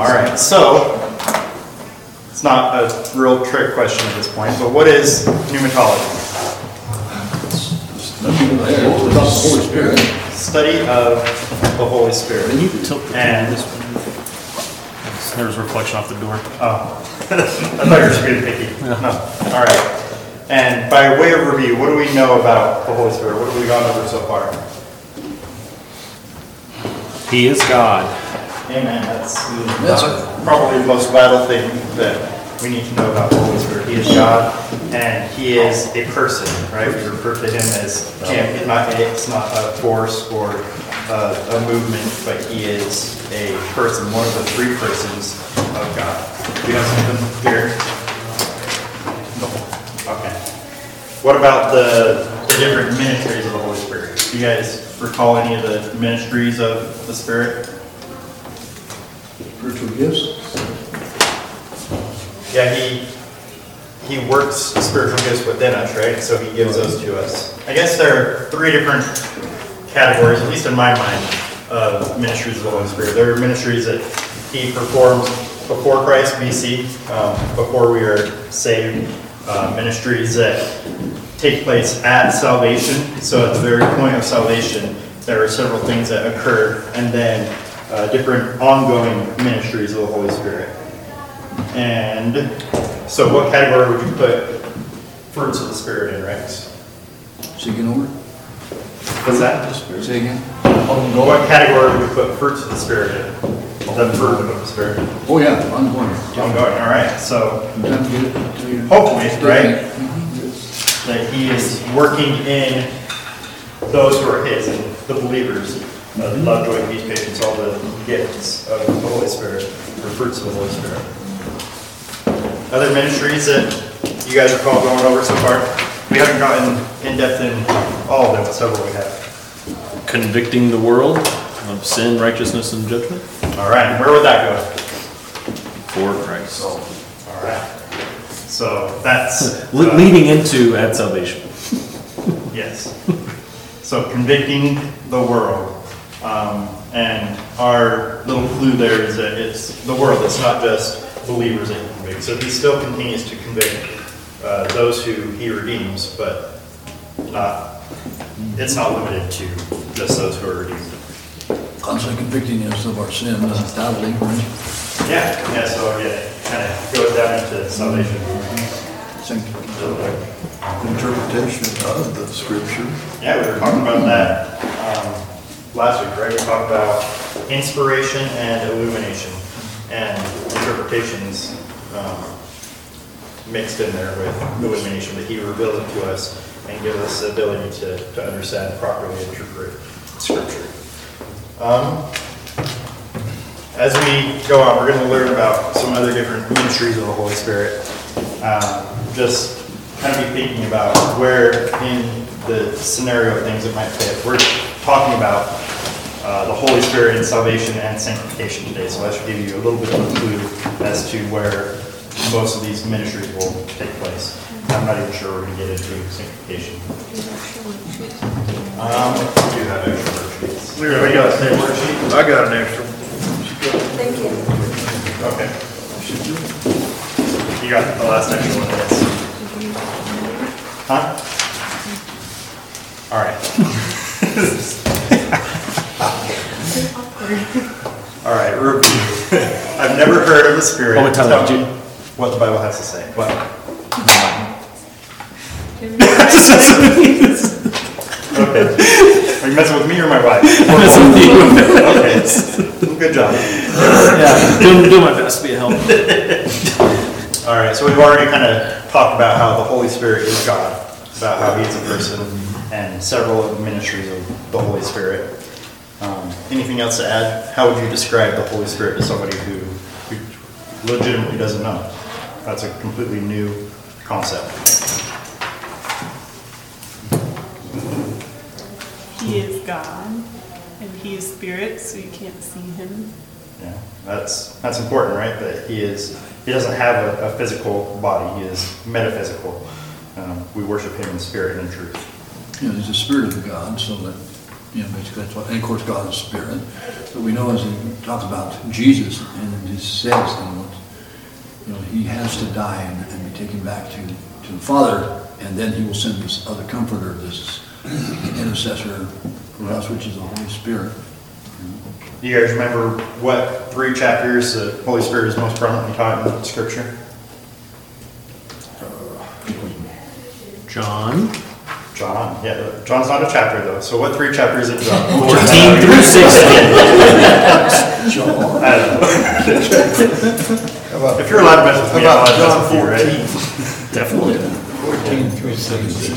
All right, so it's not a real trick question at this point, but what is pneumatology? About the Holy Spirit. Study of the Holy Spirit. You the And- this one? There's reflection off the door. Oh, I thought you were just being picky. No, all right. And by way of review, what do we know about the Holy Spirit? What have we gone over so far? He is God. Amen. That's That's probably the most vital thing that we need to know about the Holy Spirit. He is God, and He is a person, right? We refer to Him as Him. He's not, it's not a force or a, a movement, but He is a person, one of the three persons of God. You have something here? Okay. What about the different ministries of the Holy Spirit? Do you guys recall any of the ministries of the Spirit? Spiritual gifts. Yeah, he, he works spiritual gifts within us, right? So he gives those to us. I guess there are three different categories, at least in my mind, of ministries of the Holy Spirit. There are ministries that he performs before Christ BC, um, before we are saved, uh, ministries that take place at salvation. So at the very point of salvation, there are several things that occur, and then uh, different ongoing ministries of the Holy Spirit. And so what category would you put fruits of the Spirit in, Rex? Say again over. What's that? Say again. What category would you put fruits of the Spirit in? The fruit of the Spirit. Oh, yeah, ongoing. Ongoing, all right. So Time to get it to you. hopefully, right, that he is working in those who are his and the believers. Uh, love, joy, peace, patience, all the gifts of the Holy Spirit, or fruits of the Holy Spirit. Other ministries that you guys recall going over so far? We haven't gotten in depth in all of them, but several we have. Convicting the world of sin, righteousness, and judgment All right, where would that go? for Christ. All right. So that's. Le- uh, Leading into at salvation. Yes. So convicting the world. Um, and our little clue there is that it's the world, it's not just believers that he convicts. So he still continues to convict uh, those who he redeems, but not, it's not limited to just those who are redeemed. Constantly convicting us of our sin, undoubtedly, right? Yeah, yeah, so yeah, kind of goes down into salvation. Sanctification. interpretation of the scripture. Yeah, we were talking about that um, last week, right? We talked about inspiration and illumination, and interpretations um, mixed in there with illumination, that he reveals it to us and gives us the ability to, to understand properly interpret scripture. Um, As we go on, we're going to learn about some other different ministries of the Holy Spirit. Um, Just kind of be thinking about where in the scenario of things it might fit. We're talking about uh, the Holy Spirit and salvation and sanctification today, so that should give you a little bit of a clue as to where most of these ministries will take place. I'm not even sure we're going to get into sanctification. Um, we do have extra worksheets. We got a same worksheet? I got an extra one. Thank you. Okay. You got the last extra one, yes. Huh? All right. All right, review. I've never heard of the Spirit. Oh, Tyler, Tell did me What the Bible has to say. What? Okay. Are you messing with me or my wife? Okay. Good job. Yeah, do, doing my best to be a help. All right, so we've already kind of talked about how the Holy Spirit is God, about how He is a person, and several of the ministries of the Holy Spirit. Um, anything else to add? How would you describe the Holy Spirit to somebody who, who legitimately doesn't know? That's a completely new concept. He is God, and He is spirit, so you can't see Him. Yeah, that's that's important, right? That He is He doesn't have a, a physical body. He is metaphysical. Um, we worship Him in spirit and in truth. You know, there's a spirit of the God, so that, you know, basically that's what, and of course, God is spirit. But we know as he talks about Jesus and his says, then, what- you know, he has to die and, and be taken back to, to the Father, and then he will send this other comforter, this intercessor for us, which is the Holy Spirit. Do you guys remember what three chapters the Holy Spirit is most prominently taught in Scripture? John. John, yeah, John's not a chapter though, so what three chapters in John? 14 through 16. I don't know. How about, If you're allowed to mess with how me, I'm about John mess with you, right? fourteen? Definitely. Fourteen through seventeen.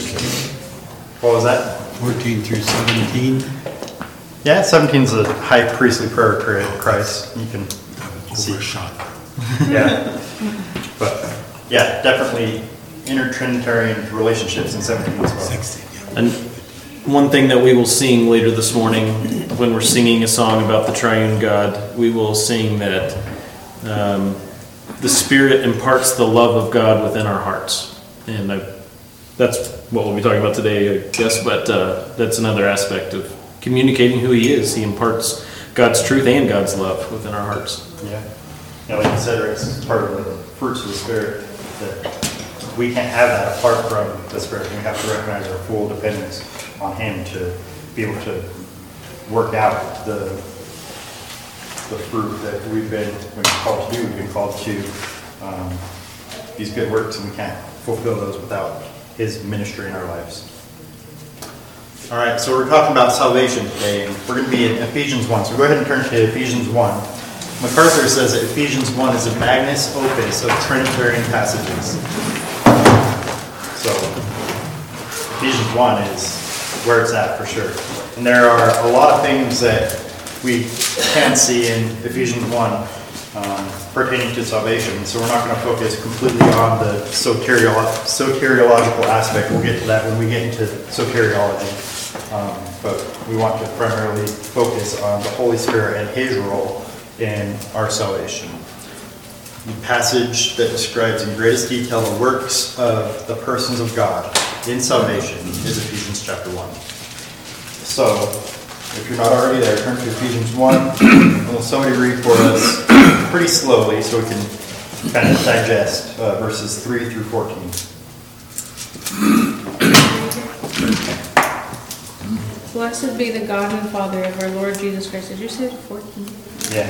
What was that? Fourteen through seventeen. Yeah, 17 is a high priestly prayer to Christ. You can see. Overshot. Yeah. But, yeah, definitely intertrinitarian relationships in 17 as well. Sixteen, yeah. And one thing that we will sing later this morning, when we're singing a song about the triune God, we will sing that um, the Spirit imparts the love of God within our hearts. And I, that's what we'll be talking about today, I guess, but uh, that's another aspect of communicating who He is. He imparts God's truth and God's love within our hearts. Yeah. Yeah, like you said, it's part of the fruits of the Spirit that we can't have that apart from the Spirit. We have to recognize our full dependence on Him to be able to work out the the fruit that we've been, been called to do. We've been called to um, these good works, and we can't fulfill those without His ministry in our lives. All right, so we're talking about salvation today, we're going to be in Ephesians 1. So go ahead and turn to Ephesians 1. MacArthur says that Ephesians 1 is a magnus opus of Trinitarian passages. So Ephesians 1 is where it's at for sure. And there are a lot of things that we can see in Ephesians 1 um, pertaining to salvation. So we're not going to focus completely on the soteriolo- soteriological aspect. We'll get to that when we get into soteriology. Um, but we want to primarily focus on the Holy Spirit and His role in our salvation. The passage that describes in greatest detail the works of the persons of God in salvation is Ephesians chapter 1. So, if you're not already there, turn to Ephesians 1. and Will somebody read for us pretty slowly so we can kind of digest uh, verses 3 through 14? Blessed be the God and Father of our Lord Jesus Christ. Did you say 14? Yeah.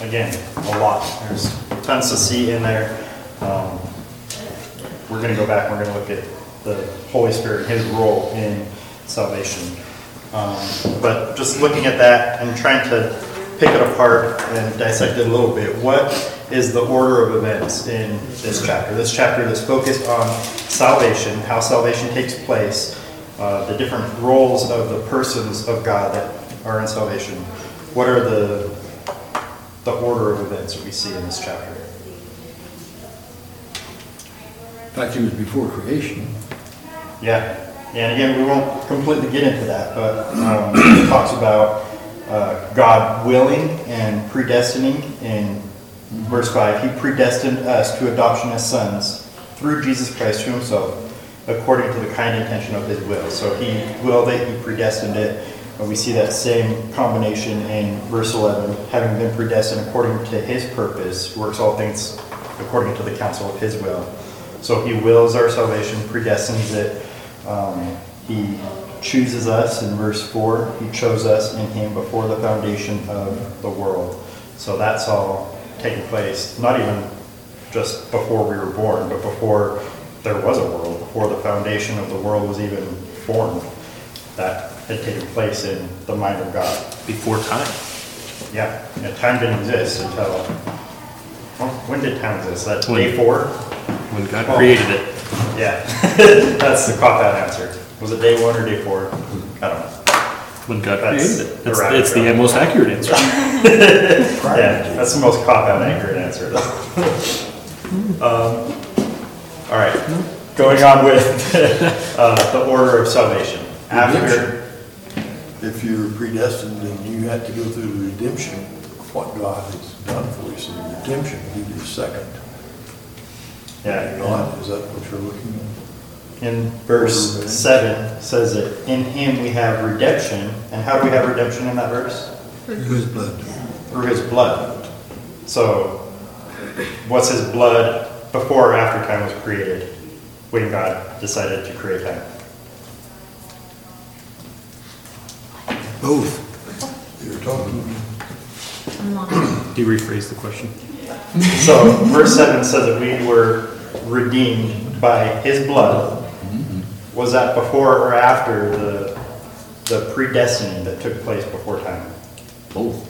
again, a lot. There's tons to see in there. Um, We're gonna go back, and we're gonna look at the Holy Spirit, and His role in salvation. Um, But just looking at that and trying to pick it apart and dissect it a little bit, what is the order of events in this chapter? This chapter is focused on salvation, how salvation takes place, uh, the different roles of the persons of God that are in salvation. What are the the order of events that we see in this chapter? In fact, he was before creation. Yeah, and again, we won't completely get into that, but um, it talks about uh, God willing and predestining in verse 5. He predestined us to adoption as sons through Jesus Christ to himself, according to the kind intention of his will. So he willed it, he predestined it. And we see that same combination in verse 11, having been predestined according to his purpose, works all things according to the counsel of his will. So he wills our salvation, predestines it. Um, he chooses us in verse 4. He chose us in him before the foundation of the world. So that's all taking place, not even just before we were born, but before there was a world, before the foundation of the world was even formed. That had taken place in the mind of God. Before time. Yeah, and time didn't exist until, well, when did time exist? That When- day four? When God Oh. created it. Yeah, that's the cop-out answer. Was it day one or day four? I don't know. When God That's created it. It's, right, it's the right. most accurate answer. Yeah, that's the most cop-out accurate answer though. Um, All right, going on with uh, the order of salvation. After, If you're predestined and you have to go through the redemption, what God has done for you, so the redemption will be your second. yeah, God, is that what you're looking at? in verse seven says that in him we have redemption. And how do we have redemption in that verse? Through his blood. through his blood. So, what's his blood before or after time was created? When God decided to create time. Both. You're talking, Do you rephrase the question? So, verse 7 says that we were redeemed by his blood. Was that before or after the, the predestining that took place before time? Both.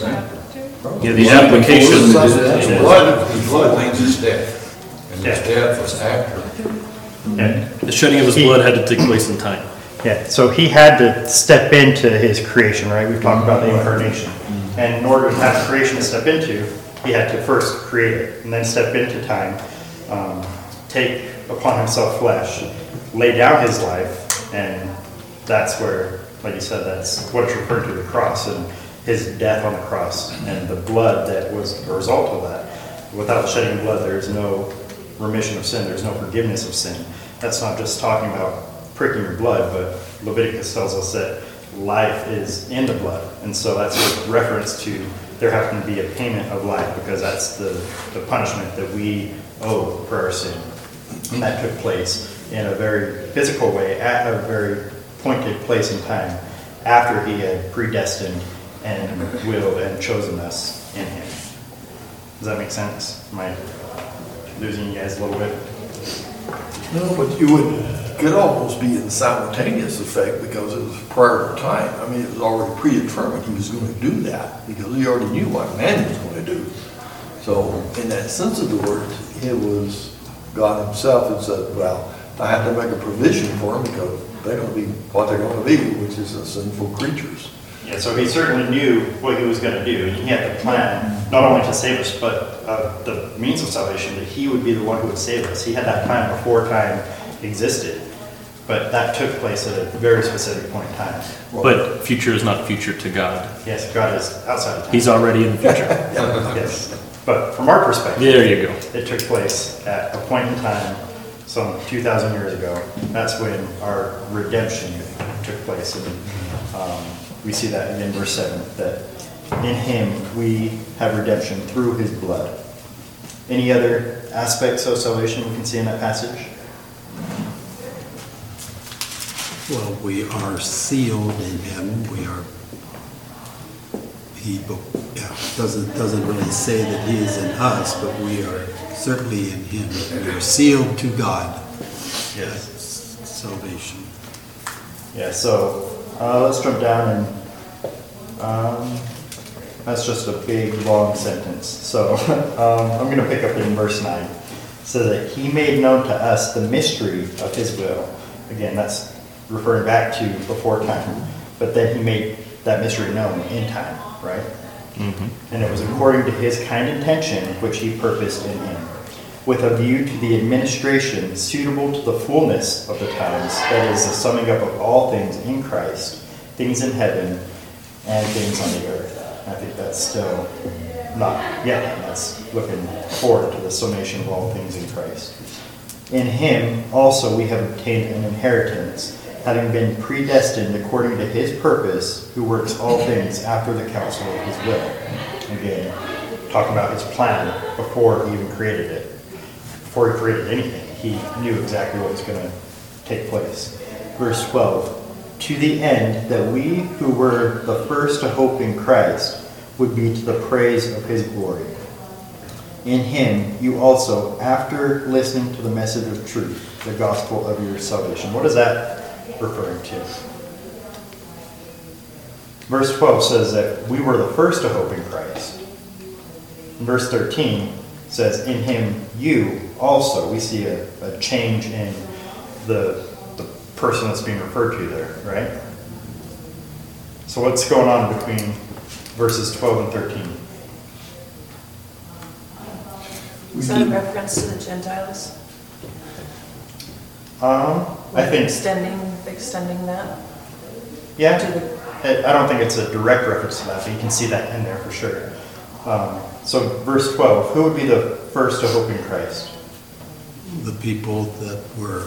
Yeah, the application. His blood, his blood means his death, and his Yeah. death was after. Yeah. The shedding of his blood had to take place in time. Yeah, so he had to step into his creation, right? We've talked about the incarnation. And in order to have creation to step into, he had to first create it and then step into time, um, take upon himself flesh, lay down his life, and that's where, like you said, that's what it's referring to the cross and his death on the cross and the blood that was a result of that. Without shedding blood, there is no remission of sin, there's no forgiveness of sin. That's not just talking about pricking your blood, but Leviticus tells us that life is in the blood. And so that's a reference to there having to be a payment of life because that's the, the punishment that we owe for our sin. And that took place in a very physical way at a very pointed place in time after he had predestined and willed and chosen us in him. Does that make sense? Am I losing you guys a little bit? no, but you would, could almost be in simultaneous effect because it was prior to time. I mean, it was already predetermined he was gonna do that, because he already knew what man was gonna do. So, in that sense of the word, it was God himself that said, well, I have to make a provision for them because they're gonna be what they're gonna be, which is sinful creatures. Yeah, so he certainly knew what he was going to do, and he had the plan, not only to save us, but uh, the means of salvation, that he would be the one who would save us. He had that plan before time existed, but that took place at a very specific point in time. But future is not future to God. Yes, God is outside of time. He's already in the future. Yes, but from our perspective, There you go. it took place at a point in time, some 2,000 years ago. That's when our redemption took place. And um, we see that in verse 7, that in him we have redemption through his blood. Any other aspects of salvation we can see in that passage? Well, we are sealed in him, we are, he, yeah, doesn't, doesn't really say that he is in us, but we are certainly in him. We are sealed to God. Yes. That's Salvation. Yeah, so uh, let's jump down and um, that's just a big long sentence. So um, I'm going to pick up in verse 9. So that he made known to us the mystery of his will. Again, that's referring back to before time. But then he made that mystery known in time, right? Mm-hmm. And it was according to his kind intention which he purposed in him, with a view to the administration suitable to the fullness of the times, that is, the summing up of all things in Christ, things in heaven and things on the earth. I think that's still not yet, that's looking forward to the summation of all things in Christ. In him also we have obtained an inheritance, having been predestined according to his purpose, who works all things after the counsel of his will. Again, talking about his plan before he even created it. Before he created anything, he knew exactly what was going to take place. Verse 12 To the end that we who were the first to hope in Christ would be to the praise of his glory. In him you also, after listening to the message of truth, the gospel of your salvation. What is that referring to? Verse 12 says that we were the first to hope in Christ. Verse 13 says, In him you also. We see a, a change in the, the person that's being referred to there, right? So, what's going on between verses 12 and 13? Is that a reference to the Gentiles? Um, I think, Extending, extending that yeah. to the, I I don't think it's a direct reference to that, but you can see that in there for sure. Um, so, verse 12 Who would be the first to hope in Christ? The people that were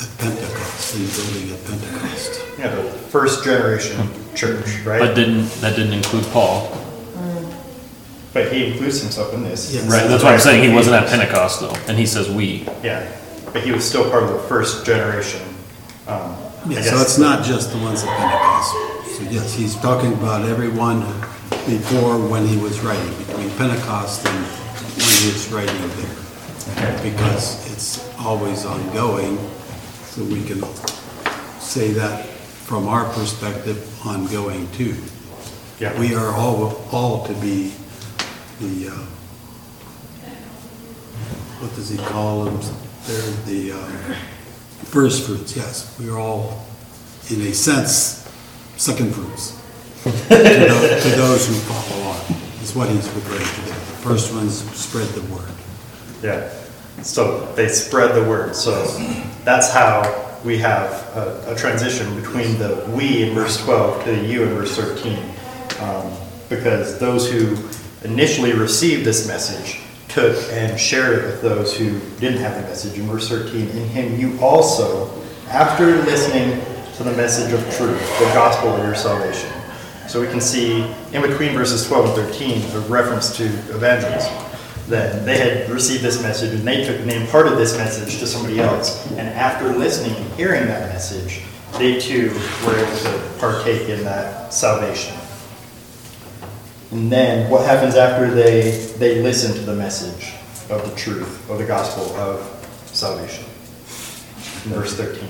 at Pentecost, in building at Pentecost. Yeah, the first generation church, right? But didn't that didn't include Paul? But he includes himself in this. Yes. Right. That's why I'm saying. He wasn't at Pentecost though, and he says we. Yeah, but he was still part of the first generation. Um, I Yeah, so guess- it's not just the ones at Pentecost. So yes, he's talking about everyone before when he was writing, between Pentecost and when he was writing there. Because it's always ongoing, so we can say that from our perspective, ongoing too. Yeah. We are all, all to be the, uh, what does he call them? They're the uh, first fruits, yes. We are all, in a sense, second fruits to to those who follow on, is what he's referring to there. The first ones spread the word. Yeah, so they spread the word. So that's how we have a, a transition between the we in verse 12 to the you in verse 13. Um, because those who initially received this message took and shared it with those who didn't have the message. In verse 13, in him you also, after listening to the message of truth, the gospel of your salvation. So we can see in between verses 12 and 13 a reference to evangelism. That they had received this message and they took and they imparted this message to somebody else. And after listening and hearing that message, they too were able to partake in that salvation. And then what happens after they, they listen to the message of the truth, of the gospel of salvation? In verse 13.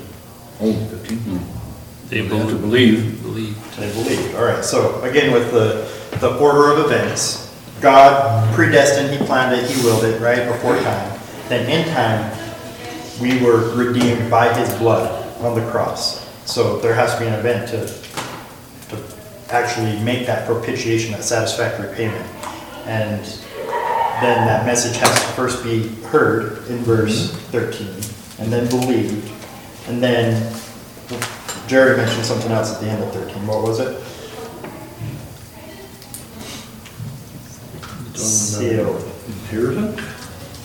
Oh, 15. They They have to believe. Believe. They believe. All right. So again, with the the order of events, God predestined. He planned it. He willed it. Right before time. Then in time, we were redeemed by His blood on the cross. So there has to be an event to to actually make that propitiation, that satisfactory payment, and then that message has to first be heard in verse mm-hmm. 13, and then believed, and then Jerry mentioned something else at the end of 13. What was it? Sealed. Inheritance?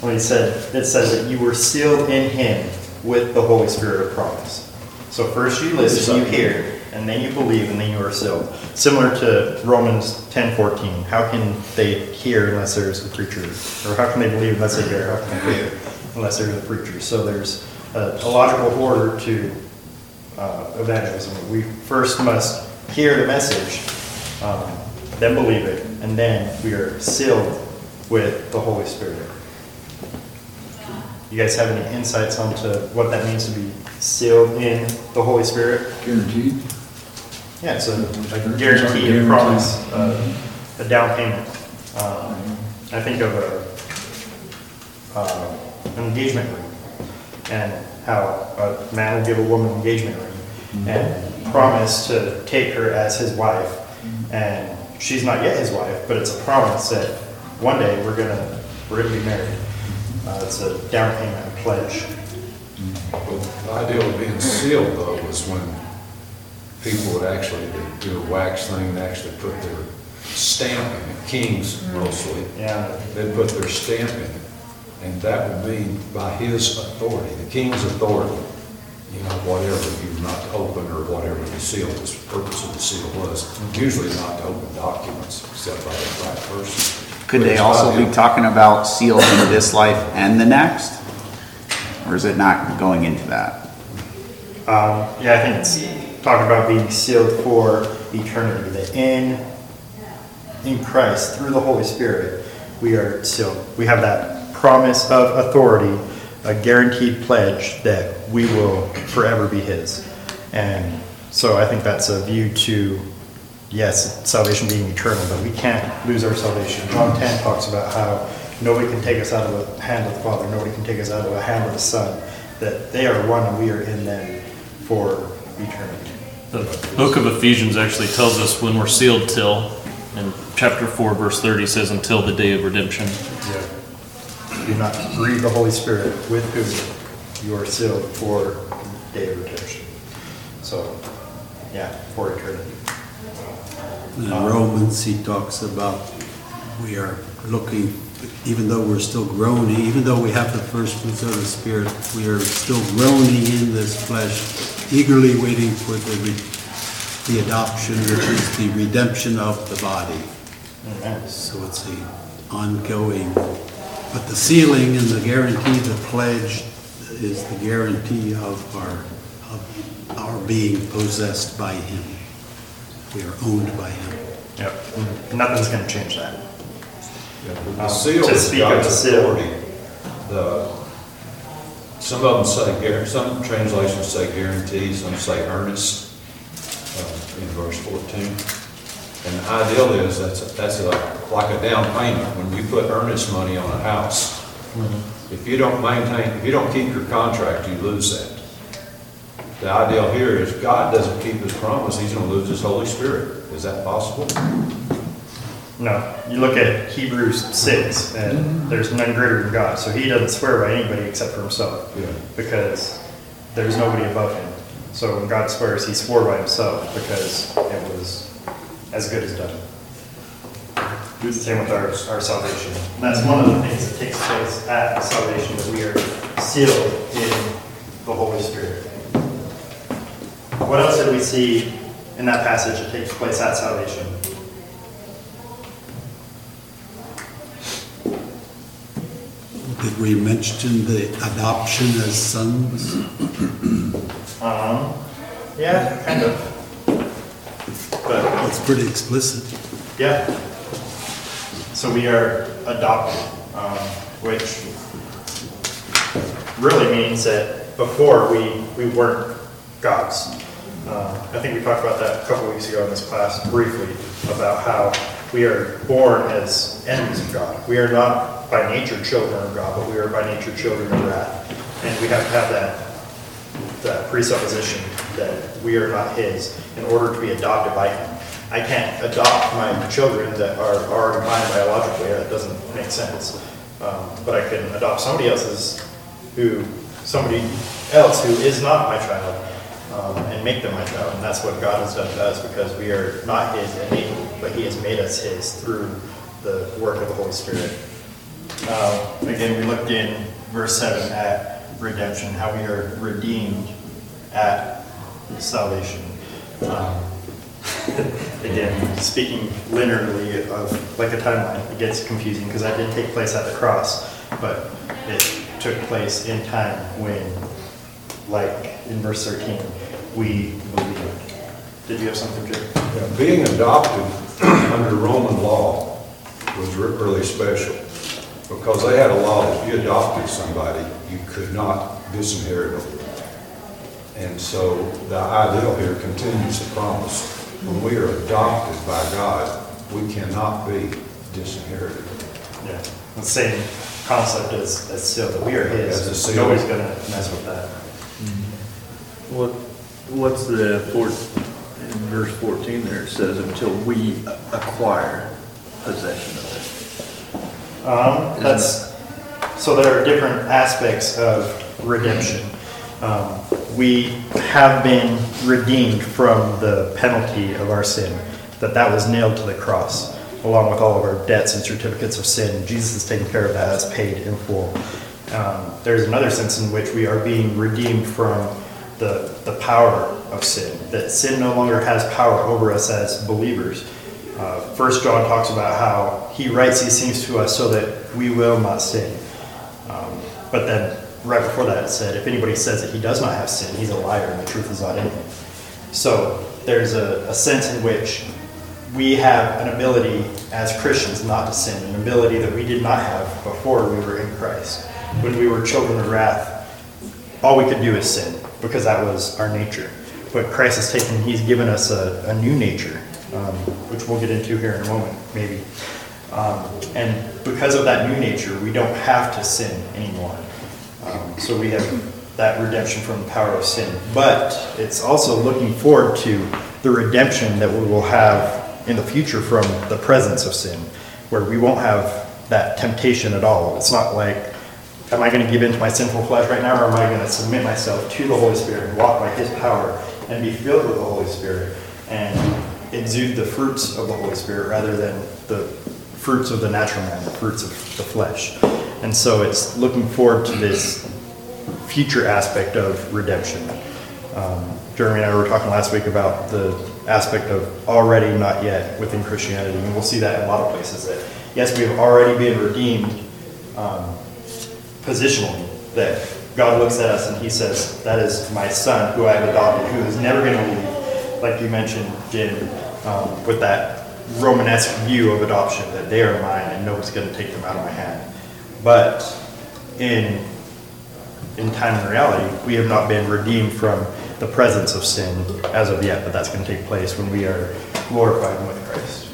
When he said, it says that you were sealed in him with the Holy Spirit of promise. So first you listen, you hear, and then you believe, and then you are sealed. Similar to Romans 10:14. How can they hear unless there's a preacher? Or how can they believe unless they hear? How can they hear unless there's a preacher? So there's a, a logical order to uh, evangelism. We first must hear the message, um, then believe it, and then we are sealed with the Holy Spirit. You guys have any insights onto what that means to be sealed in the Holy Spirit? Guaranteed. Yeah, it's a, a guarantee, a promise, uh, a down payment. Um, I think of a, uh, an engagement ring and how a man will give a woman an engagement ring and promise to take her as his wife. And she's not yet his wife, but it's a promise that one day we're gonna, we're gonna be married. Uh, it's a down payment, a pledge. The idea of being sealed though was when people would actually do a wax thing and actually put their stamp in it, kings mostly. Yeah, They'd put their stamp in it, and that would mean by his authority, the king's authority, you know, whatever you're not to open or whatever the seal, the purpose of the seal was. Usually not to open documents except by the right person. Could But they it's also ideal. be talking about sealed in this life and the next? Or is it not going into that? Um, yeah, I think it's talking about being sealed for eternity, that in, in Christ, through the Holy Spirit, we are sealed. We have that promise of authority, a guaranteed pledge that we will forever be His. And so I think that's a view to, yes, salvation being eternal, but we can't lose our salvation. John 10 talks about how nobody can take us out of the hand of the Father, nobody can take us out of the hand of the Son, that they are one and we are in them for eternity. The book of Ephesians actually tells us when we're sealed till, and chapter 4, verse 30 says, until the day of redemption. Do not grieve the Holy Spirit with whom you are sealed for day of redemption. So, yeah, for eternity. In Romans, he talks about we are looking, even though we're still groaning, even though we have the first fruits of the Spirit, we are still groaning in this flesh, eagerly waiting for the, re- the adoption, which is the redemption of the body. So it's the ongoing, but the sealing and the guarantee, the pledge is the guarantee of our, of our being possessed by Him. We are owned by Him. Yep. Nothing's going to change that. Yeah, The seal to speak of the seal. authority. The, some of them say, guar- some translations say guarantee, some say earnest, uh, in verse 14. And the ideal is, that's, that's like, like a down payment, when you put earnest money on a house. If you don't maintain, if you don't keep your contract, you lose that. The ideal here is God doesn't keep his promise, he's gonna lose his Holy Spirit. Is that possible? No, you look at Hebrews 6, and there's none greater than God. So he doesn't swear by anybody except for himself. Yeah. Because there's nobody above him. So when God swears, he swore by himself because it was as good as done. Same with our, our salvation. And that's one of the things that takes place at salvation, that we are sealed in the Holy Spirit. What else did we see in that passage that takes place at salvation? Did we mention the adoption as sons? Um, yeah, kind of. But, It's pretty explicit. yeah. So we are adopted, um, which really means that before we, we weren't God's. Um, I think we talked about that a couple weeks ago in this class briefly, about how we are born as enemies of God. We are not by nature children of God, but we are by nature children of wrath. And we have to have that that presupposition that we are not his in order to be adopted by him. I can't adopt my children that are already mine biologically, that doesn't make sense. Um, But I can adopt somebody else's who, somebody else who is not my child, um, and make them my child. And that's what God has done to us because we are not his innately, but he has made us his through the work of the Holy Spirit. Uh, Again, we looked in verse 7 at redemption, how we are redeemed at salvation. Um, Again, speaking linearly of like a timeline, it gets confusing because that did take place at the cross, but it took place in time when, like in verse 13, we believed. Did you have something, Jake? Yeah, Being adopted under Roman law was re- really special, because they had a law that if you adopted somebody, you could not disinherit them. And so the ideal here continues the promise. When we are adopted by God, we cannot be disinherited. Yeah, the same concept as, as seal, that we are As a his, seal. nobody's gonna mess with that. What, what's the four, in verse fourteen there, it says until we acquire possession of Um, that's, so there are different aspects of redemption. Um, we have been redeemed from the penalty of our sin, that that was nailed to the cross, along with all of our debts and certificates of sin. Jesus has taken care of that, it's paid in full. Um, there's another sense in which we are being redeemed from the, the power of sin, that sin no longer has power over us as believers. Uh, First John talks about how he writes these things to us so that we will not sin. Um, But then, right before that, it said, if anybody says that he does not have sin, he's a liar and the truth is not in him. So there's a, a sense in which we have an ability as Christians not to sin, an ability that we did not have before we were in Christ. When we were children of wrath, all we could do is sin because that was our nature. But Christ has taken, he's given us a, a new nature, um, which we'll get into here in a moment, maybe. Um, and because of that new nature, we don't have to sin anymore. Um, so we have that redemption from the power of sin. But it's also looking forward to the redemption that we will have in the future from the presence of sin, where we won't have that temptation at all. It's not like, am I going to give in to my sinful flesh right now, or am I going to submit myself to the Holy Spirit and walk by His power and be filled with the Holy Spirit and exude the fruits of the Holy Spirit rather than the fruits of the natural man, the fruits of the flesh. And so it's looking forward to this future aspect of redemption. Um, Jeremy and I were talking last week about the aspect of already, not yet within Christianity, and we'll see that in a lot of places. That yes, we have already been redeemed um, positionally. That God looks at us and He says, "That is my son, who I have adopted, who is never going to leave." Like you mentioned, Jim, um, with that Romanesque view of adoption, that they are mine and nobody's going to take them out of my hand. But in in time and reality, we have not been redeemed from the presence of sin as of yet, but that's going to take place when we are glorified with Christ.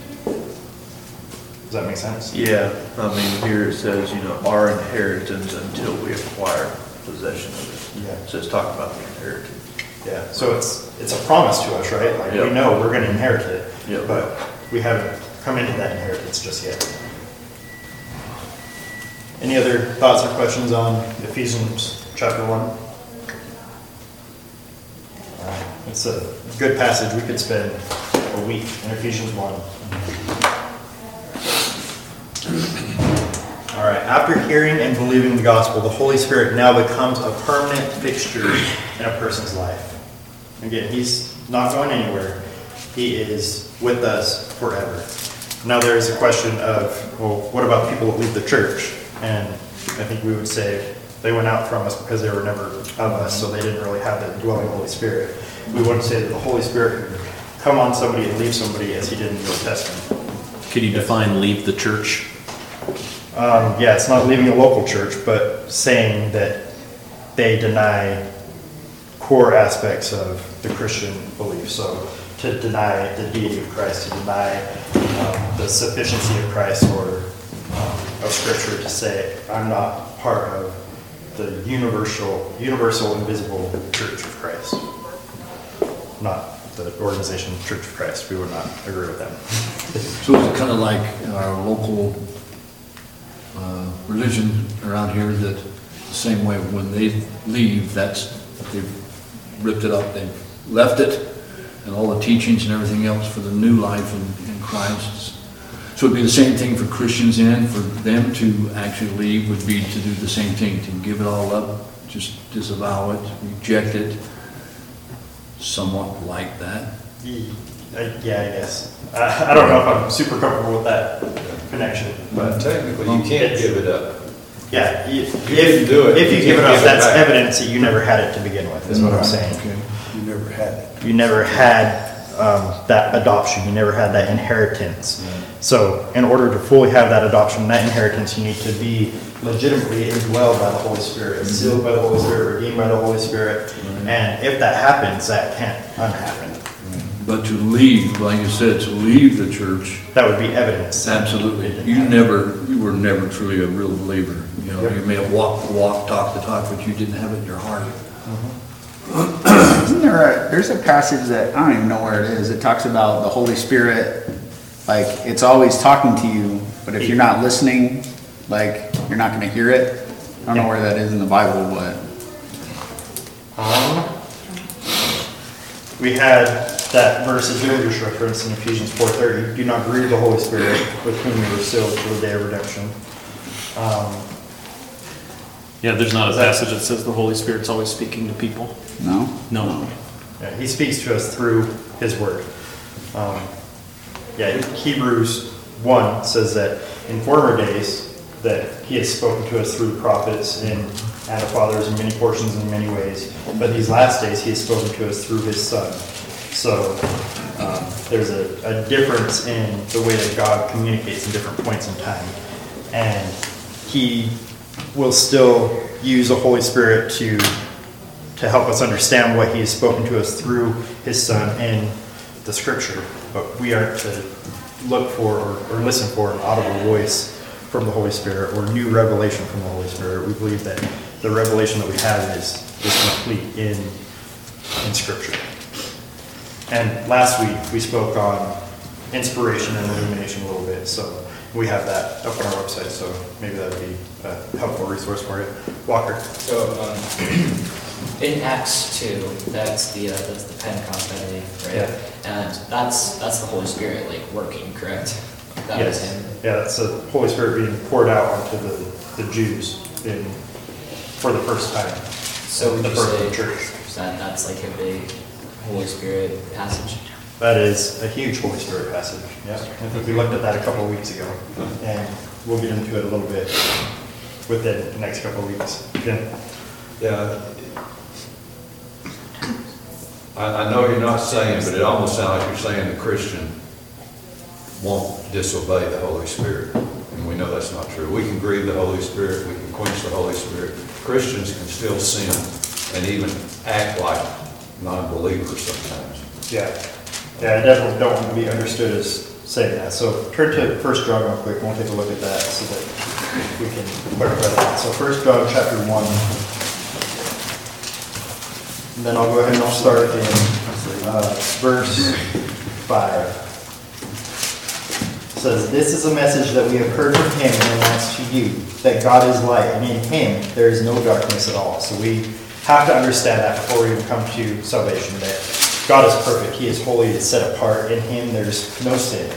Does that make sense? Yeah, I mean, here it says, you know, our inheritance until we acquire possession of it. Yeah. It says, talk about the inheritance. Yeah. So it's it's a promise to us, right? Like we Yep. know we're going to inherit it, Yep. but we haven't come into that inheritance just yet. Any other thoughts or questions on Ephesians chapter one? Uh, It's a good passage. We could spend a week in Ephesians 1. All right, after hearing and believing the gospel, the Holy Spirit now becomes a permanent fixture in a person's life. Again, He's not going anywhere, He is with us forever. Now, there is a question of, well, what about people that leave the church? And I think we would say they went out from us because they were never of us, so they didn't really have the dwelling Holy Spirit. We wouldn't say that the Holy Spirit could come on somebody and leave somebody as He did in the Old Testament. Could you define leave the church? Um, yeah, it's not leaving a local church, but saying that they deny core aspects of the Christian belief. So to deny the deity of Christ, to deny um, the sufficiency of Christ or um, of Scripture, to say I'm not part of the universal, universal, invisible Church of Christ, not the organization Church of Christ. We would not agree with them. So it's kind of like our local uh, religion around here that the same way when they leave, that's, they've ripped it up, they've left it, and all the teachings and everything else for the new life in, in Christ. So it'd be the same thing for Christians and for them to actually leave would be to do the same thing, to give it all up, just disavow it, reject it, somewhat like that. Ye- I- Yeah, I guess. I I don't know if I'm super comfortable with that connection, But but technically, you can't give it up. yeah, if, You didn't do it, if you you give it can't up, give it that's back. evidence that you never had it to begin with, is what I'm mm-hmm. saying. You never had it. You never had um, that adoption, you never had that inheritance. Mm-hmm. So in order to fully have that adoption, that inheritance, you need to be legitimately indwelled by the Holy Spirit, mm-hmm. sealed by the Holy Spirit, redeemed by the Holy Spirit. And if that happens, that can't unhappen. But to leave, like you said, to leave the church, That would be evidence. Absolutely. You never, you were never truly a real believer. You know, you may have walked the walk, talked the talk, but you didn't have it in your heart. Isn't there a, there's a passage that, I don't even know where it is, it talks about the Holy Spirit, like, it's always talking to you, but if you're not listening, like, you're not gonna hear it. I don't know where that is in the Bible, but, Um, we had that verse that Joe just referenced in Ephesians 4.30, do not grieve the Holy Spirit with whom you were sealed for the day of redemption. Um, Yeah, there's not a passage that says the Holy Spirit's always speaking to people. No? No. Yeah, he speaks to us through his word. Um, yeah, Hebrews 1 says that in former days that he has spoken to us through prophets and, and the fathers in many portions and in many ways, but these last days he has spoken to us through his son. So um, there's a, a difference in the way that God communicates in different points in time. And he will still use the Holy Spirit to to help us understand what he has spoken to us through his son in the scripture. But we aren't to look for or, or listen for an audible voice from the Holy Spirit or new revelation from the Holy Spirit. We believe that the revelation that we have is, is complete in, in scripture. And last week we spoke on inspiration and illumination a little bit. So we have that up on our website. So maybe that would be a helpful resource for you. Walker. So, um, in Acts two, that's the, uh, that's the Pentecost, I believe, right? Yeah. And that's, that's the Holy Spirit, like, working, correct? That was Yes. him. Yeah, that's the Holy Spirit being poured out onto the, the Jews in, for the first time. So would the you birth of say the church. that that's like a big Holy Spirit passage? That is a huge Holy Spirit passage, yeah. I think we looked at that a couple of weeks ago, and we'll get into it a little bit within the next couple of weeks. Jim? Yeah. I, I know you're not saying, but it almost sounds like you're saying the Christian won't disobey the Holy Spirit. And we know that's not true. We can grieve the Holy Spirit, we can quench the Holy Spirit. Christians can still sin and even act like non-believers sometimes. Yeah. Yeah, I definitely don't want to be understood as saying that. So turn to First John real quick, we'll take a look at that so that we can clarify that. So First John chapter one. And then I'll go ahead and I'll start in uh, verse five. It says, This is a message that we have heard from him and announce to you, that God is light, and in him there is no darkness at all. So we have to understand that before we even come to salvation, that God is perfect, he is holy, is set apart, in him there's no sin.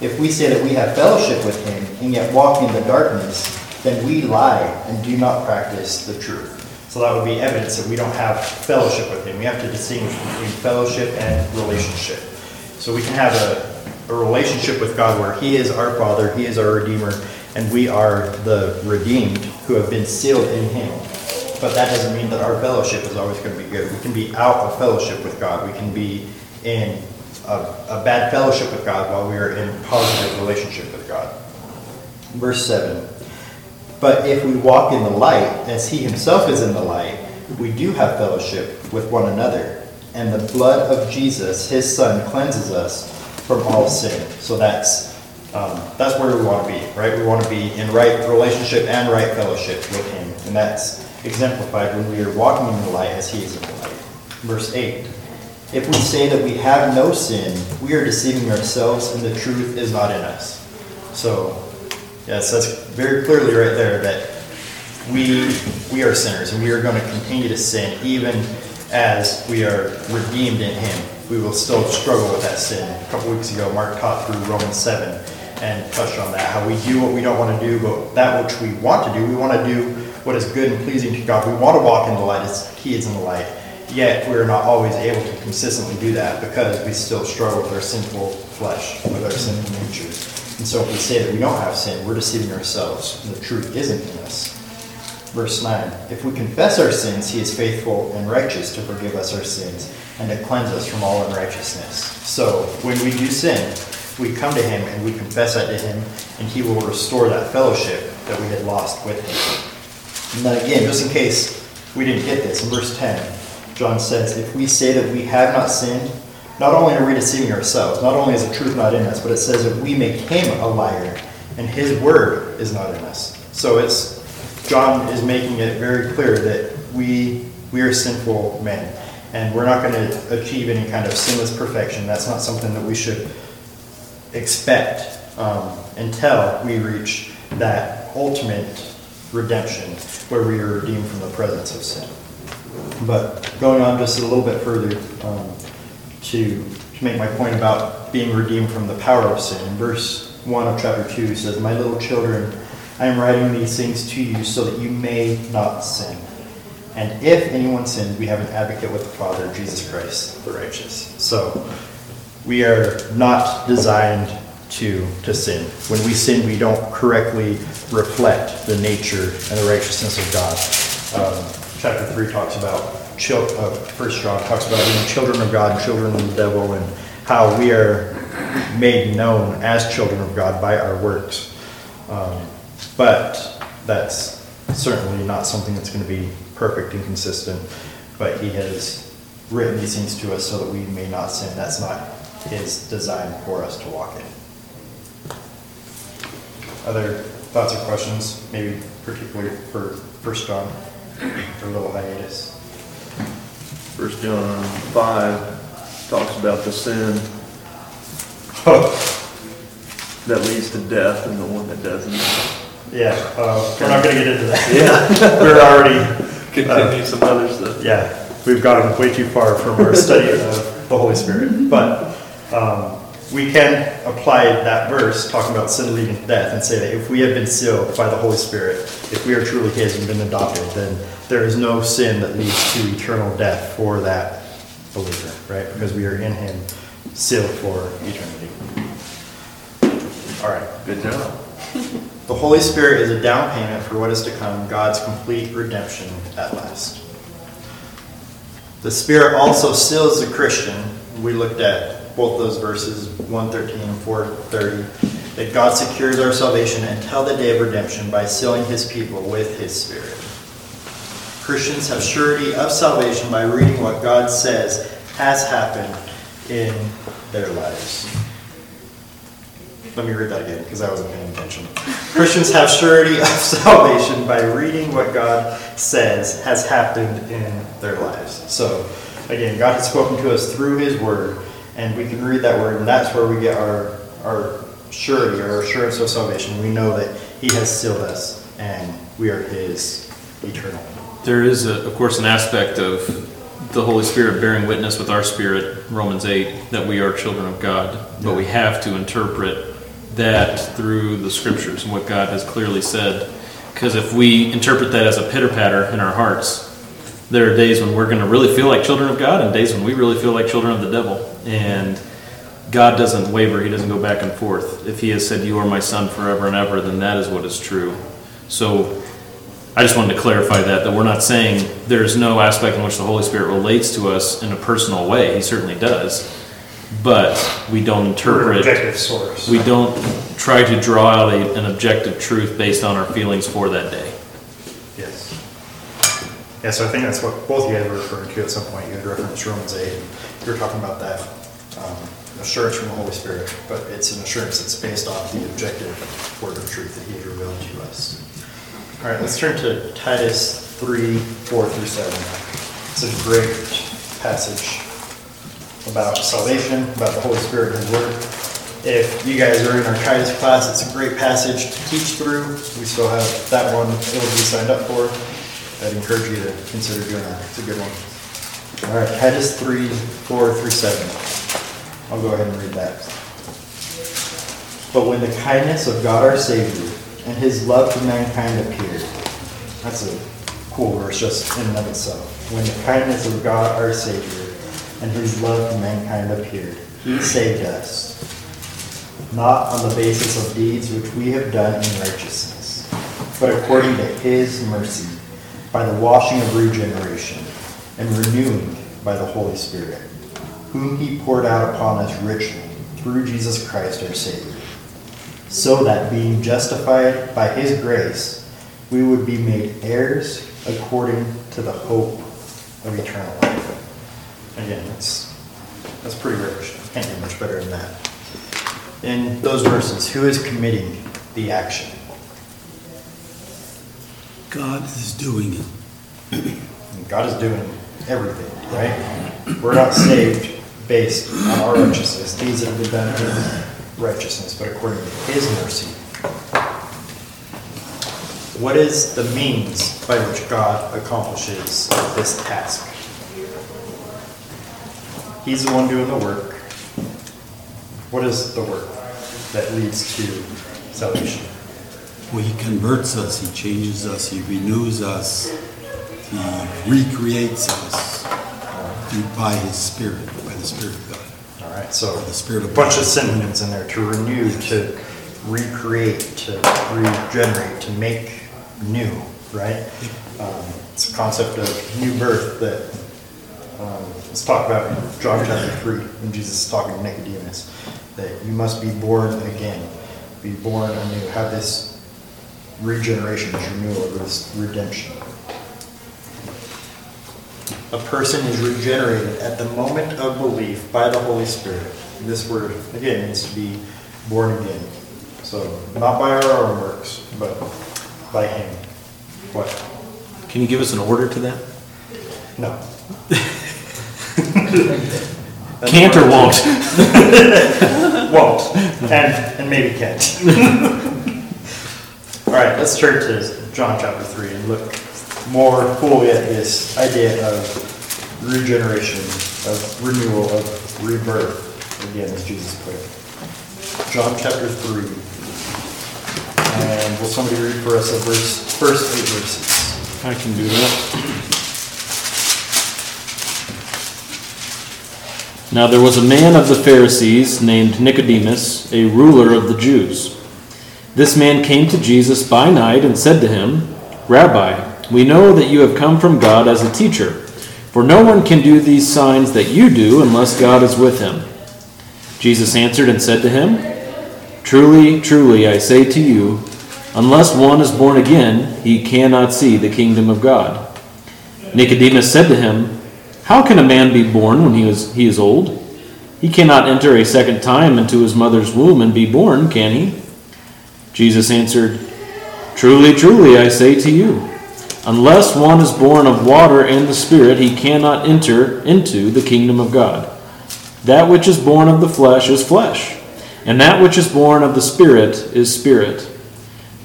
If we say that we have fellowship with him and yet walk in the darkness, then we lie and do not practice the truth. So that would be evidence that we don't have fellowship with him. We have to distinguish between fellowship and relationship. So we can have a, a relationship with God where he is our Father, he is our Redeemer, and we are the redeemed who have been sealed in him. But that doesn't mean that our fellowship is always going to be good. We can be out of fellowship with God. We can be in a, a bad fellowship with God while we are in positive relationship with God. Verse 7. But if we walk in the light, as he himself is in the light, we do have fellowship with one another. And the blood of Jesus, his son, cleanses us from all sin. So that's um, that's where we want to be, right? We want to be in right relationship and right fellowship with him. And that's exemplified when we are walking in the light as he is in the light. Verse 8. If we say that we have no sin, we are deceiving ourselves and the truth is not in us. So, yes, that's very clearly right there that we we are sinners and we are going to continue to sin even as we are redeemed in him. We will still struggle with that sin. A couple weeks ago, Mark taught through Romans 7 and touched on that. How we do what we don't want to do, but that which we want to do, we want to do what is good and pleasing to God. We want to walk in the light as He is in the light. Yet we're not always able to consistently do that because we still struggle with our sinful flesh, with our sinful nature. And so if we say that we don't have sin, we're deceiving ourselves, and the truth isn't in us. Verse 9 If we confess our sins, He is faithful and righteous to forgive us our sins and to cleanse us from all unrighteousness. So when we do sin, we come to Him and we confess that to Him, and He will restore that fellowship that we had lost with Him. And then again, just in case we didn't get this, in verse 10, John says, If we say that we have not sinned, not only are we deceiving ourselves, not only is the truth not in us, but it says that we make Him a liar, and His word is not in us. So it's John is making it very clear that we we are sinful men, and we're not going to achieve any kind of sinless perfection. That's not something that we should expect um, until we reach that ultimate redemption, where we are redeemed from the presence of sin. But going on just a little bit further um, to to make my point about being redeemed from the power of sin, in verse one of chapter two says, "My little children." I am writing these things to you so that you may not sin. And if anyone sins, we have an advocate with the Father, Jesus Christ, the righteous. So we are not designed to, to sin. When we sin, we don't correctly reflect the nature and the righteousness of God. Um, chapter 3 talks about, chil- uh, First John talks about being children of God children of the devil and how we are made known as children of God by our works. Um, but that's certainly not something that's going to be perfect and consistent. But He has written these things to us so that we may not sin. That's not His design for us to walk in. Other thoughts or questions, maybe particularly for First John, for a little hiatus? First John five talks about the sin that leads to death and the one that doesn't. Yeah, uh, we're not gonna get into that. Yeah. We're already, Continue some other stuff. yeah, we've gone way too far from our study of the Holy Spirit. But, um, we can apply that verse, talking about sin leading to death, and say that if we have been sealed by the Holy Spirit, if we are truly His and been adopted, then there is no sin that leads to eternal death for that believer, right? Because we are in Him, sealed for eternity. All right. Good job. The Holy Spirit is a down payment for what is to come, God's complete redemption at last. The Spirit also seals the Christian. We looked at both those verses, 113 and 430, that God secures our salvation until the day of redemption by sealing his people with his Spirit. Christians have surety of salvation by reading what God says has happened in their lives. Let me read that again because I wasn't paying attention. Christians have surety of salvation by reading what God says has happened in their lives. So, again, God has spoken to us through His Word, and we can read that Word, and that's where we get our, our surety, our assurance of salvation. We know that He has sealed us, and we are His eternal. There is, a, of course, an aspect of the Holy Spirit bearing witness with our spirit, Romans 8, that we are children of God. But we have to interpret that through the scriptures and what God has clearly said. Because if we interpret that as a pitter patter in our hearts, there are days when we're going to really feel like children of God and days when we really feel like children of the devil. And God doesn't waver, He doesn't go back and forth. If He has said, You are my son forever and ever, then that is what is true. So I just wanted to clarify that, that we're not saying there's no aspect in which the Holy Spirit relates to us in a personal way. He certainly does. But we don't interpret, objective source. we don't try to draw out a, an objective truth based on our feelings for that day. Yeah, so I think that's what both of you guys were referring to at some point. You had referenced Romans 8. and You were talking about that um, assurance from the Holy Spirit, but it's an assurance that's based off the objective word of truth that He has revealed to us. All right, let's turn to Titus 3 4 through 7. It's a great passage about salvation, about the Holy Spirit and His Word. If you guys are in our Titus class, it's a great passage to teach through. We still have that one it'll be signed up for. I'd encourage you to consider doing that. It's a good one. All right, Titus 3 4 through 7. I'll go ahead and read that. But when the kindness of God our Savior and his love for mankind appeared. That's a cool verse just in and of itself. When the kindness of God our Savior and his love for mankind appeared, he saved us, not on the basis of deeds which we have done in righteousness, but according to his mercy, by the washing of regeneration and renewing by the Holy Spirit, whom he poured out upon us richly through Jesus Christ our Savior so that being justified by his grace, we would be made heirs according to the hope of eternal life. Again, that's, that's pretty rich. Can't get much better than that. In those verses, who is committing the action? God is doing it. God is doing everything, right? We're not saved based on our righteousness. These have been done in righteousness, but according to His mercy. What is the means by which God accomplishes this task? He's the one doing the work. What is the work that leads to salvation? Well, he converts us, he changes us, he renews us, he recreates us by his spirit, by the spirit of God. All right, so The Spirit of a bunch God. of synonyms in there, to renew, to recreate, to regenerate, to make new, right? Um, It's a concept of new birth that, um, let's talk about in John chapter three, when Jesus is talking to Nicodemus, that you must be born again, be born anew, have this regeneration, this renewal, this redemption. A person is regenerated at the moment of belief by the Holy Spirit. This word, again, means to be born again. So, not by our own works, but by Him. What? Can you give us an order to that? No. Can't or won't? Won't. And, and maybe can't. All right, let's turn to John chapter 3 and look more fully at this idea of regeneration, of renewal, of rebirth, again, as Jesus put it. John chapter 3. And will somebody read for us the verse, first eight verses? I can do that. Now there was a man of the Pharisees named Nicodemus, a ruler of the Jews. This man came to Jesus by night and said to him, Rabbi, we know that you have come from God as a teacher, for no one can do these signs that you do unless God is with him. Jesus answered and said to him, Truly, truly, I say to you, unless one is born again, he cannot see the kingdom of God. Nicodemus said to him, How can a man be born when he is, he is old? He cannot enter a second time into his mother's womb and be born, can he? Jesus answered, Truly, truly, I say to you, unless one is born of water and the Spirit, he cannot enter into the kingdom of God. That which is born of the flesh is flesh, and that which is born of the Spirit is spirit.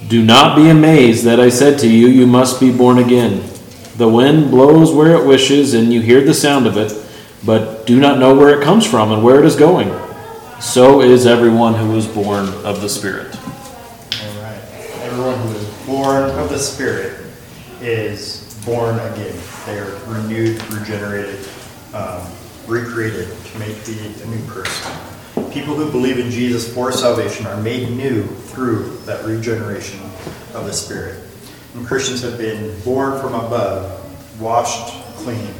Do not be amazed that I said to you, You must be born again. The wind blows where it wishes, and you hear the sound of it, but do not know where it comes from and where it is going. So is everyone who is born of the Spirit. All right. Everyone who is born of the Spirit is born again. They are renewed, regenerated, um, recreated to make the a new person. People who believe in Jesus for salvation are made new through that regeneration of the Spirit. And Christians have been born from above, washed clean,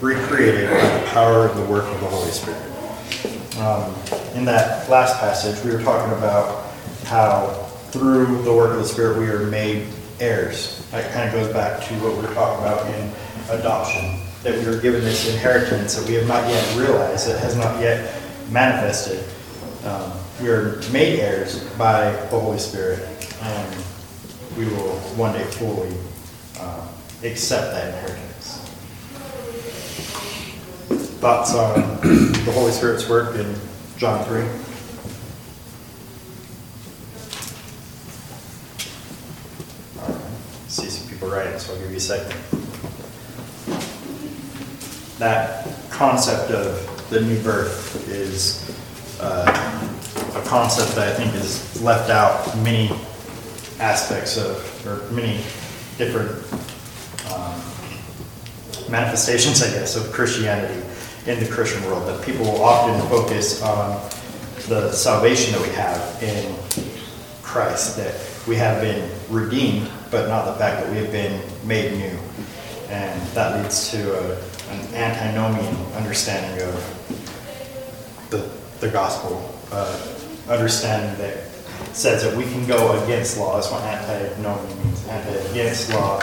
recreated by the power of the work of the Holy Spirit. Um, in that last passage, we were talking about how through the work of the Spirit we are made heirs. That kind of goes back to what we were talking about in adoption, that we are given this inheritance that we have not yet realized, that has not yet manifested. Um, we are made heirs by the Holy Spirit, and we will one day fully uh, accept that inheritance. Thoughts on the Holy Spirit's work in John 3? All right. See some people writing, so I'll give you a second. That concept of the new birth is uh, a concept that I think is left out many aspects of, or many different um, manifestations, I guess, of Christianity in the Christian world. That people will often focus on the salvation that we have in Christ, that we have been redeemed, but not the fact that we have been made new. And that leads to a, an antinomian understanding of the, the gospel, uh, understanding that says that we can go against law. That's what antinomian means. Anti against law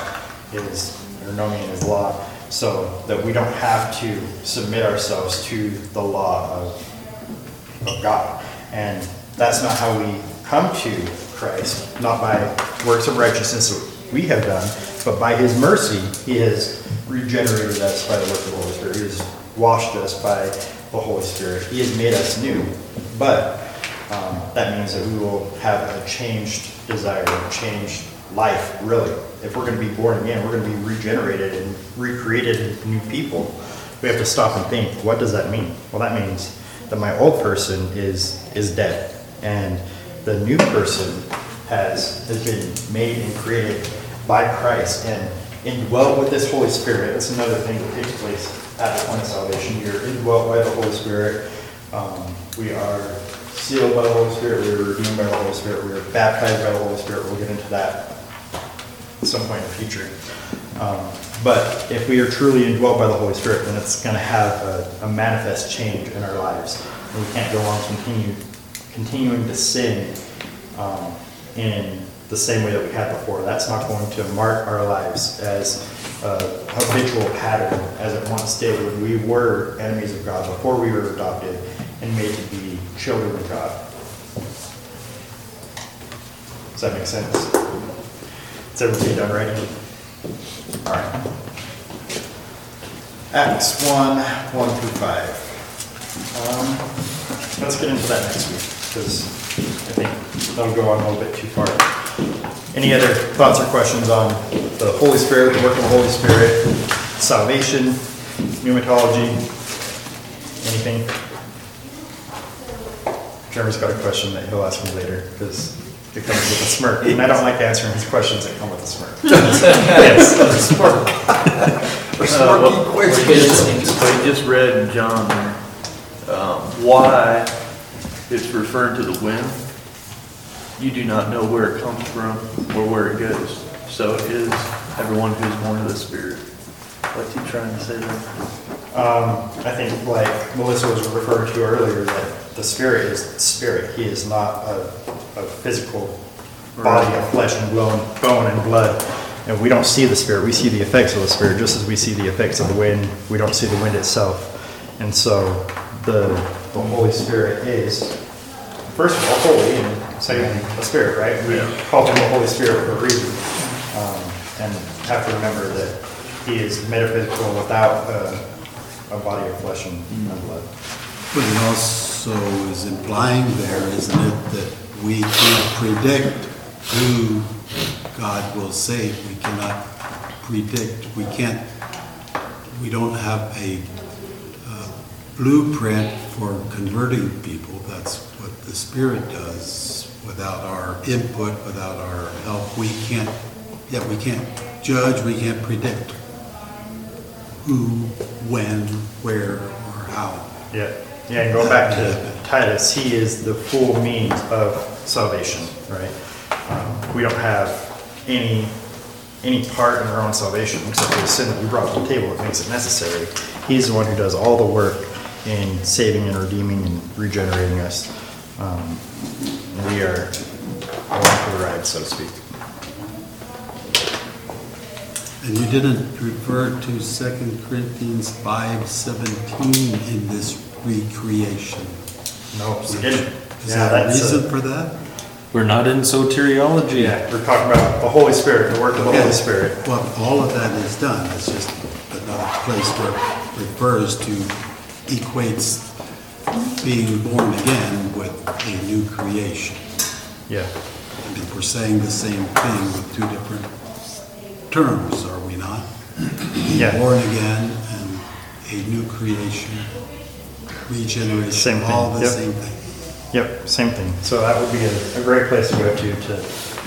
is, or nomian is law, so that we don't have to submit ourselves to the law of, of God. And that's not how we come to Christ, not by works of righteousness that we have done, but by His mercy, He has regenerated us by the work of the Holy Spirit. He has washed us by the Holy Spirit. He has made us new. But um, that means that we will have a changed desire, a changed life, really. If we're going to be born again, we're going to be regenerated and recreated new people. We have to stop and think, what does that mean? Well, that means that my old person is is dead, and the new person has, has been made and created by Christ and indwelt with this Holy Spirit. That's another thing that takes place at the point of salvation. You're indwelt by the Holy Spirit. Um, we are sealed by the Holy Spirit. We are redeemed by the Holy Spirit. We are baptized by the Holy Spirit. We'll get into that at some point in the future. Um, But if we are truly indwelt by the Holy Spirit, then it's going to have a, a manifest change in our lives. And we can't go on continue, continuing to sin um, in the same way that we had before. That's not going to mark our lives as a habitual pattern as it once did when we were enemies of God, before we were adopted and made to be children of God. Does that make sense? Is everybody done writing? All right. Acts 1, 1 through 5. Um, Let's get into that next week, because I think that'll go on a little bit too far. Any other thoughts or questions on the Holy Spirit, the work of the Holy Spirit, salvation, pneumatology, anything? Jeremy's got a question that he'll ask me later, because it comes with a smirk, and I don't like answering his questions that come with a smirk. Yes. Or Uh, smirky well, questions. I just read in John there, um, why it's referring to the wind. You do not know where it comes from or where it goes. So is everyone who's born of the Spirit. What's he trying to say there? Um, I think like Melissa was referring to earlier, that the spirit is spirit. He is not a, a physical body of flesh and bone, bone and blood. And we don't see the spirit, we see the effects of the spirit, just as we see the effects of the wind, we don't see the wind itself. And so the, the Holy Spirit is, first of all, holy, and secondly, a spirit, right? We call him the Holy Spirit for a reason. Um, and have to remember that he is metaphysical without a, a body of flesh and and blood. But it also is implying there, isn't it, that we can't predict who God will save. We cannot predict, we can't, we don't have a blueprint for converting people. That's what the Spirit does. Without our input, without our help, we can't, yeah, we can't judge, we can't predict who, when, where, or how. Yeah, yeah, and going back to Titus, he is the full means of salvation, right? Um, We don't have any, any part in our own salvation except for the sin that we brought to the table that makes it necessary. He's the one who does all the work in saving and redeeming and regenerating us. Um, We are along for the ride, so to speak. And you didn't refer to 2 Corinthians 5:17 in this recreation. No, we didn't. Is Yeah, there a that's, reason for that? We're not in soteriology. Yeah, we're talking about the Holy Spirit, the work of the Holy Spirit. Well, all of that is done, it's just another place where it refers to, equates being born again with a new creation. Yeah. I mean, we're saying the same thing with two different terms, are we not? Yeah. Born again and a new creation, regeneration. Same thing, All the yep. same thing. Yep, same thing. So that would be a, a great place to go to, to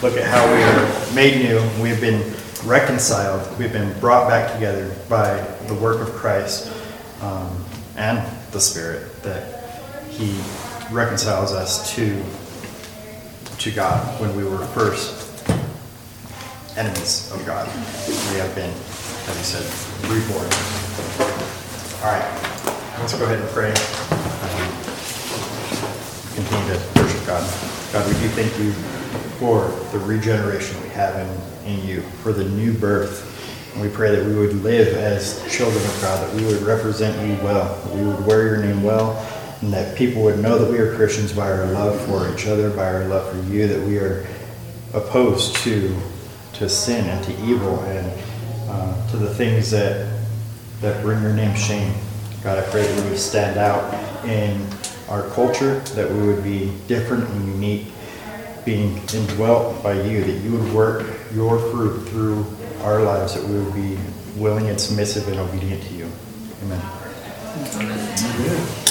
look at how we are made new. We've been reconciled. We've been brought back together by the work of Christ um, and the Spirit that He reconciles us to to God when we were first enemies of God. We have been, as He said, reborn. All right, let's go ahead and pray um, continue to worship God. God, we do thank you for the regeneration we have in, in you, for the new birth. We pray that we would live as children of God, that we would represent you well, that we would wear your name well, and that people would know that we are Christians by our love for each other, by our love for you, that we are opposed to, to sin and to evil and uh, to the things that, that bring your name shame. God, I pray that we would stand out in our culture, that we would be different and unique, being indwelt by you, that you would work your fruit through our lives, that we would be willing and submissive and obedient to you. Amen. Amen.